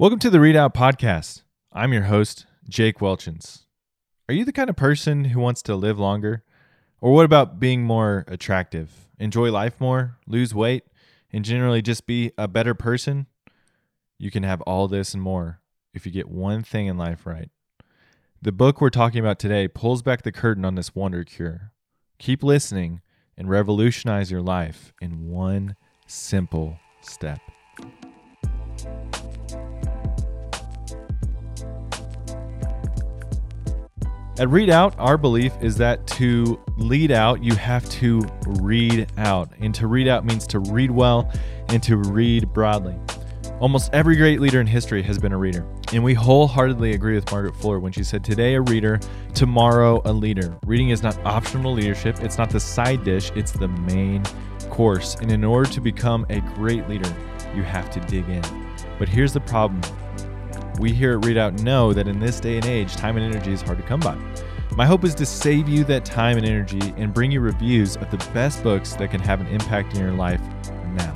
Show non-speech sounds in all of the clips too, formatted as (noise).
Welcome to the Readout Podcast. I'm your host, Jake Welchans. Are you the kind of person who wants to live longer? Or what about being more attractive, enjoy life more, lose weight, and generally just be a better person? You can have all this and more if you get one thing in life right. The book we're talking about today pulls back the curtain on this wonder cure. Keep listening and revolutionize your life in one simple step. At Readout, our belief is that to lead out, you have to read out. And to read out means to read well and to read broadly. Almost every great leader in history has been a reader. And we wholeheartedly agree with Margaret Fuller when she said, Today a reader, tomorrow a leader. Reading is not optional leadership, it's not the side dish, it's the main course. And in order to become a great leader, you have to dig in. But here's the problem we here at Readout know that in this day and age, time and energy is hard to come by. My hope is to save you that time and energy and bring you reviews of the best books that can have an impact in your life now.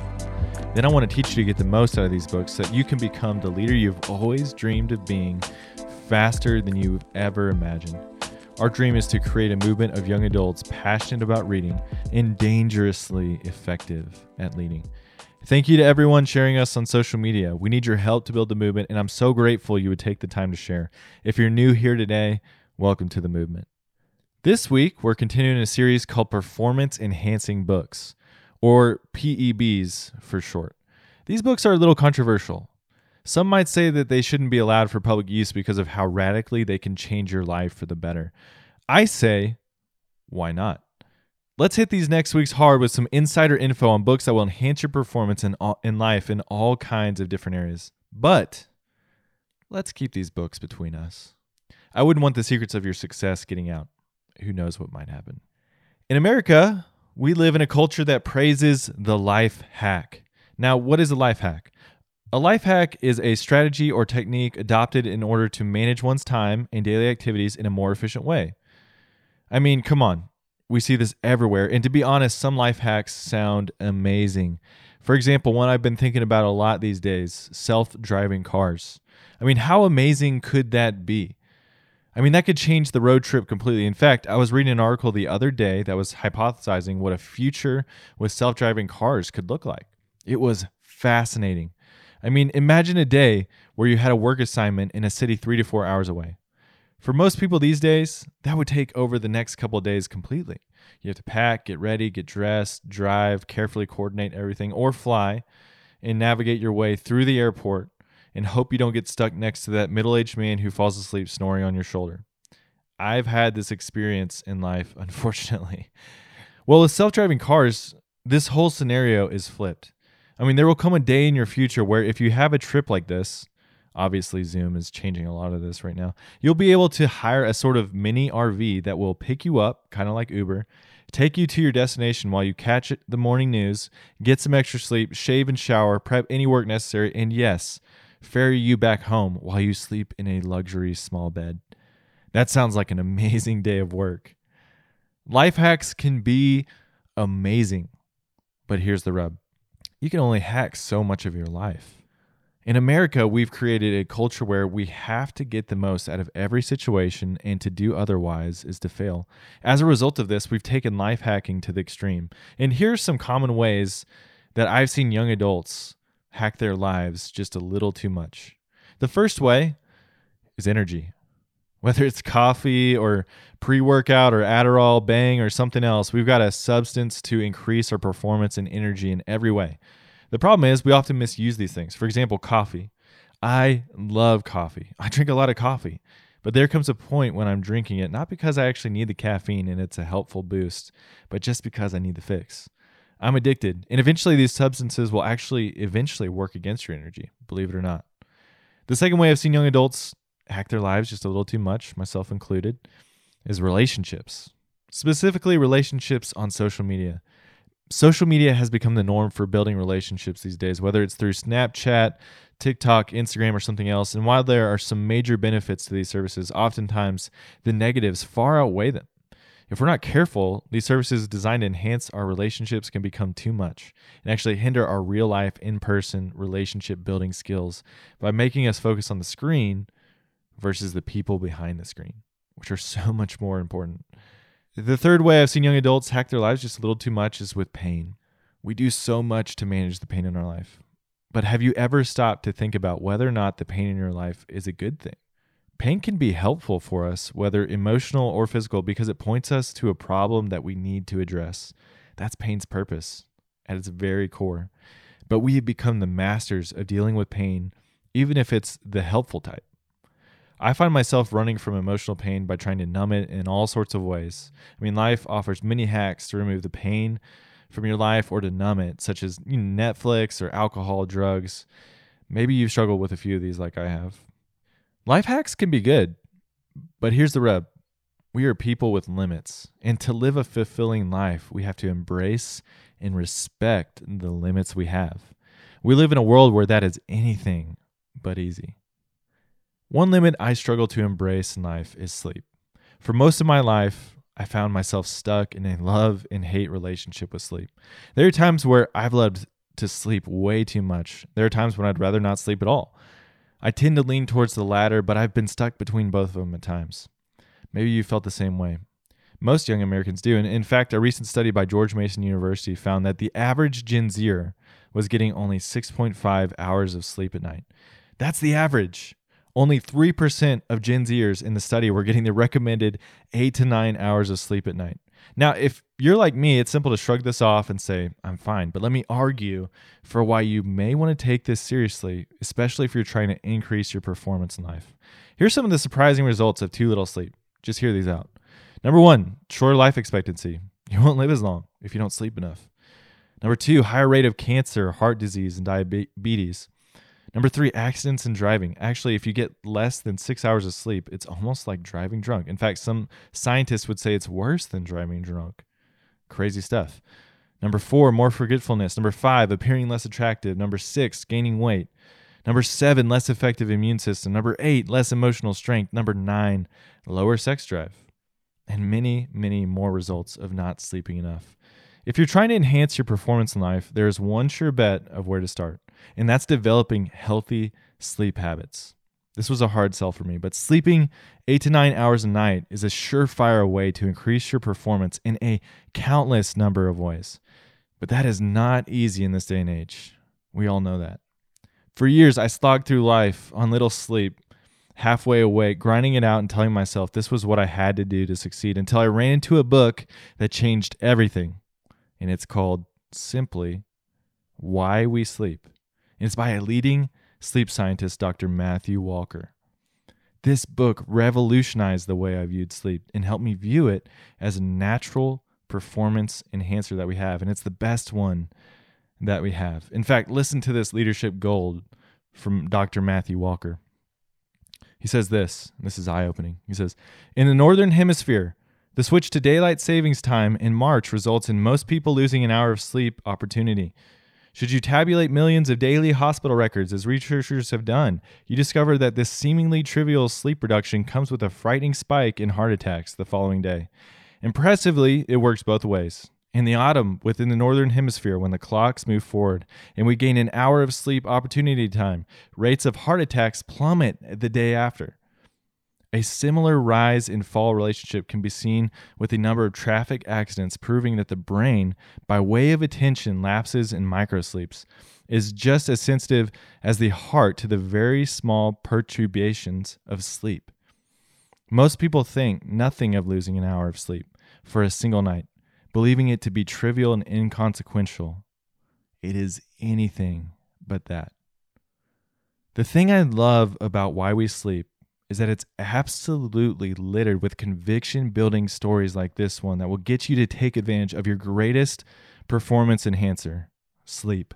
Then I want to teach you to get the most out of these books so that you can become the leader you've always dreamed of being faster than you've ever imagined. Our dream is to create a movement of young adults passionate about reading and dangerously effective at leading. Thank you to everyone sharing us on social media. We need your help to build the movement, and I'm so grateful you would take the time to share. If you're new here today, welcome to the movement. This week, we're continuing a series called Performance Enhancing Books, or PEBs for short. These books are a little controversial. Some might say that they shouldn't be allowed for public use because of how radically they can change your life for the better. I say, why not? Let's hit these next weeks hard with some insider info on books that will enhance your performance in, all, in life in all kinds of different areas. But let's keep these books between us. I wouldn't want the secrets of your success getting out. Who knows what might happen? In America, we live in a culture that praises the life hack. Now, what is a life hack? A life hack is a strategy or technique adopted in order to manage one's time and daily activities in a more efficient way. I mean, come on we see this everywhere. And to be honest, some life hacks sound amazing. For example, one I've been thinking about a lot these days self driving cars. I mean, how amazing could that be? I mean, that could change the road trip completely. In fact, I was reading an article the other day that was hypothesizing what a future with self driving cars could look like. It was fascinating. I mean, imagine a day where you had a work assignment in a city three to four hours away. For most people these days, that would take over the next couple of days completely. You have to pack, get ready, get dressed, drive, carefully coordinate everything, or fly and navigate your way through the airport and hope you don't get stuck next to that middle aged man who falls asleep snoring on your shoulder. I've had this experience in life, (laughs) unfortunately. Well, with self driving cars, this whole scenario is flipped. I mean, there will come a day in your future where if you have a trip like this, Obviously, Zoom is changing a lot of this right now. You'll be able to hire a sort of mini RV that will pick you up, kind of like Uber, take you to your destination while you catch the morning news, get some extra sleep, shave and shower, prep any work necessary, and yes, ferry you back home while you sleep in a luxury small bed. That sounds like an amazing day of work. Life hacks can be amazing, but here's the rub you can only hack so much of your life. In America, we've created a culture where we have to get the most out of every situation, and to do otherwise is to fail. As a result of this, we've taken life hacking to the extreme. And here's some common ways that I've seen young adults hack their lives just a little too much. The first way is energy. Whether it's coffee or pre workout or Adderall, Bang, or something else, we've got a substance to increase our performance and energy in every way. The problem is we often misuse these things. For example, coffee. I love coffee. (laughs) I drink a lot of coffee. But there comes a point when I'm drinking it, not because I actually need the caffeine and it's a helpful boost, but just because I need the fix. I'm addicted. And eventually, these substances will actually eventually work against your energy, believe it or not. The second way I've seen young adults hack their lives just a little too much, myself included, is relationships, specifically relationships on social media social media has become the norm for building relationships these days, whether it's through Snapchat, TikTok, Instagram, or something else. And while there are some major benefits to these services, oftentimes the negatives far outweigh them. If we're not careful, these services designed to enhance our relationships can become too much and actually hinder our real life, in person relationship building skills by making us focus on the screen versus the people behind the screen, which are so (laughs) much more important. The third way I've seen young adults hack their lives just a little too much is with pain. We do so much to manage the pain in our life. But have you ever stopped to think about whether or not the pain in your life is a good thing? Pain can be helpful for us, whether emotional or physical, because it points us to a problem that we need to address. That's pain's purpose at its very core. But we have become the masters of dealing with pain, even if it's the helpful type. I find myself running from emotional pain by trying to numb it in all sorts of ways. I mean, life offers many hacks to remove the pain from your life or to numb it, such as Netflix or alcohol, drugs. Maybe you've struggled with a few of these like I have. Life hacks can be good, but here's the rub we are people with limits. And to live a fulfilling life, we have to embrace and respect the limits we have. We live in a world where that is anything but easy. One limit I struggle to embrace in life is sleep. For most of my life, I found myself stuck in a love and hate relationship with sleep. There are times where I've loved to sleep way too much. There are times when I'd rather not sleep at all. I tend to lean towards the latter, but I've been stuck between both of them at times. Maybe you felt the same way. Most young Americans do. And in fact, a recent study by George Mason University found that the average Gen Zer was getting only 6.5 hours of sleep at night. That's the average. Only 3% of Gen Zers in the study were getting the recommended 8 to 9 hours of sleep at night. Now, if you're like me, it's simple to shrug this off and say, I'm fine. But let me argue for why you may want to take this seriously, especially if you're trying to increase your performance in life. Here's some of the surprising results of too little sleep. Just hear these out. Number one, shorter life expectancy. You won't live as long if you don't sleep enough. Number two, higher rate of cancer, heart disease, and diabetes. Number three, accidents and driving. Actually, if you get less than six hours of sleep, it's almost like driving drunk. In fact, some scientists would say it's worse than driving drunk. Crazy stuff. Number four, more forgetfulness. Number five, appearing less attractive. Number six, gaining weight. Number seven, less effective immune system. Number eight, less emotional strength. Number nine, lower sex drive. And many, many more results of not sleeping enough. If you're trying to enhance your performance in life, there is one sure bet of where to start, and that's developing healthy sleep habits. This was a hard sell for me, but sleeping eight to nine hours a night is a surefire way to increase your performance in a countless number of ways. But that is not easy in this day and age. We all know that. For years, I slogged through life on little sleep, halfway awake, grinding it out and telling myself this was what I had to do to succeed until I ran into a book that changed everything and it's called simply Why We Sleep. And it's by a leading sleep scientist, Dr. Matthew Walker. This book revolutionized the way I viewed sleep and helped me view it as a natural performance enhancer that we have. And it's the best one that we have. In fact, listen to this leadership gold from Dr. Matthew Walker. He says this, this is eye opening. He says, In the Northern Hemisphere, the switch to daylight savings time in March results in most people losing an hour of sleep opportunity. Should you tabulate millions of daily hospital records, as researchers have done, you discover that this seemingly trivial sleep reduction comes with a frightening spike in heart attacks the following day. Impressively, it works both ways. In the autumn, within the northern hemisphere, when the clocks move forward and we gain an hour of sleep opportunity time, rates of heart attacks plummet the day after. A similar rise in fall relationship can be seen with the number of traffic accidents, proving that the brain, by way of attention lapses and microsleeps, is just as sensitive as the heart to the very small perturbations of sleep. Most people think nothing of losing an hour of sleep for a single night, believing it to be trivial and inconsequential. It is anything but that. The thing I love about why we sleep is that it's absolutely littered with conviction building stories like this one that will get you to take advantage of your greatest performance enhancer sleep.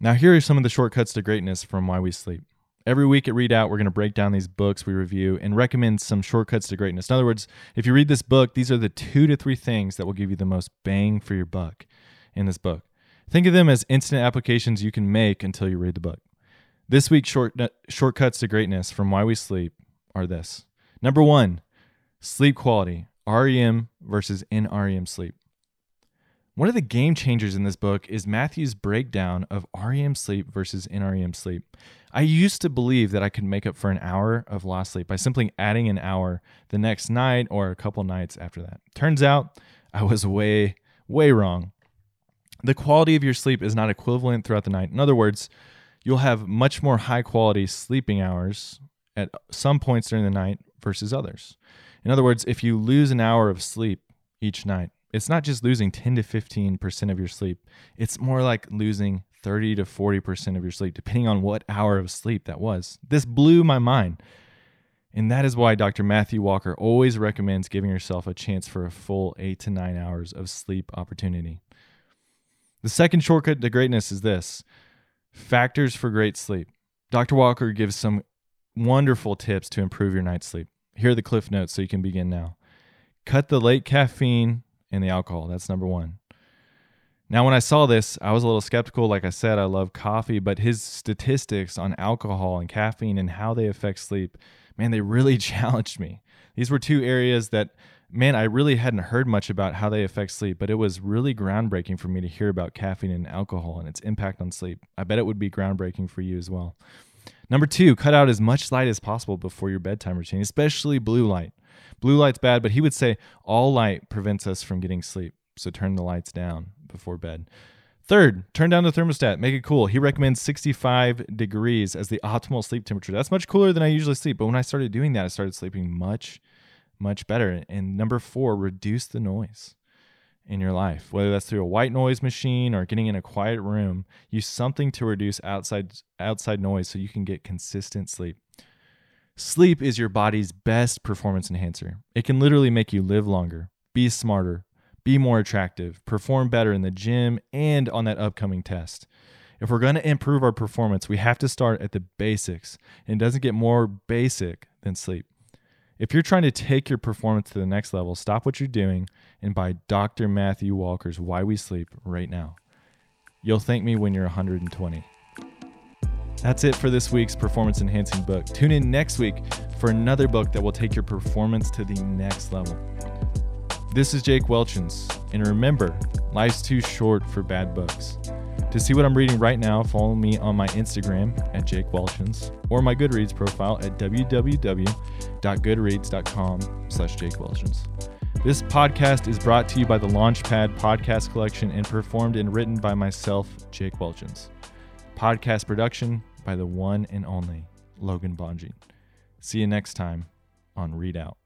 Now, here are some of the shortcuts to greatness from Why We Sleep. Every week at Readout, we're going to break down these books we review and recommend some shortcuts to greatness. In other words, if you read this book, these are the two to three things that will give you the most bang for your buck in this book. Think of them as instant applications you can make until you read the book. This week's short, uh, shortcuts to greatness from Why We Sleep are this. Number one, sleep quality. REM versus NREM sleep. One of the game changers in this book is Matthew's breakdown of REM sleep versus NREM sleep. I used to believe that I could make up for an hour of lost sleep by simply adding an hour the next night or a couple nights after that. Turns out I was way, way wrong. The quality of your sleep is not equivalent throughout the night. In other words, you'll have much more high quality sleeping hours at some points during the night versus others. In other words, if you lose an hour of sleep each night, it's not just losing 10 to 15% of your sleep, it's more like losing 30 to 40% of your sleep, depending on what hour of sleep that was. This blew my mind. And that is why Dr. Matthew Walker always recommends giving yourself a chance for a full eight to nine hours of sleep opportunity. The second shortcut to greatness is this factors for great sleep. Dr. Walker gives some wonderful tips to improve your night's sleep. Here are the cliff notes so you can begin now. Cut the late caffeine and the alcohol. That's number one. Now, when I saw this, I was a little skeptical. Like I said, I love coffee, but his statistics on alcohol and caffeine and how they affect sleep, man, they really (laughs) challenged me. These were two areas that, man, I really hadn't heard much about how they affect sleep, but it was really groundbreaking for me to hear about caffeine and alcohol and its impact on sleep. I bet it would be groundbreaking for you as well. Number two, cut out as much light as possible before your bedtime routine, especially blue light. Blue light's bad, but he would say all light prevents us from getting sleep. So turn the lights down before bed. Third, turn down the thermostat, make it cool. He recommends 65 degrees as the optimal sleep temperature. That's much cooler than I usually sleep, but when I started doing that, I started sleeping much, much better. And number four, reduce the noise in your life, whether that's through a white noise machine or getting in a quiet room. Use something to reduce outside outside noise so you can get consistent sleep. Sleep is your body's best performance enhancer. It can literally make you live longer, be smarter, be more attractive, perform better in the gym and on that upcoming test. If we're going to improve our performance, we have to start at the basics. And it doesn't get more basic than sleep. If you're trying to take your performance to the next level, stop what you're doing and buy Dr. Matthew Walker's Why We Sleep right now. You'll thank me when you're 120. That's it for this week's performance enhancing book. Tune in next week for another book that will take your performance to the next level. This is Jake Welchans, and remember, life's too short for bad books. To see what I'm reading right now, follow me on my Instagram at Jake Welchans or my Goodreads profile at www.goodreads.com slash Jake Welchans. This podcast is brought to you by the Launchpad Podcast Collection and performed and written by myself, Jake Welchans. Podcast production by the one and only Logan Bonjean. See you next time on Read Out.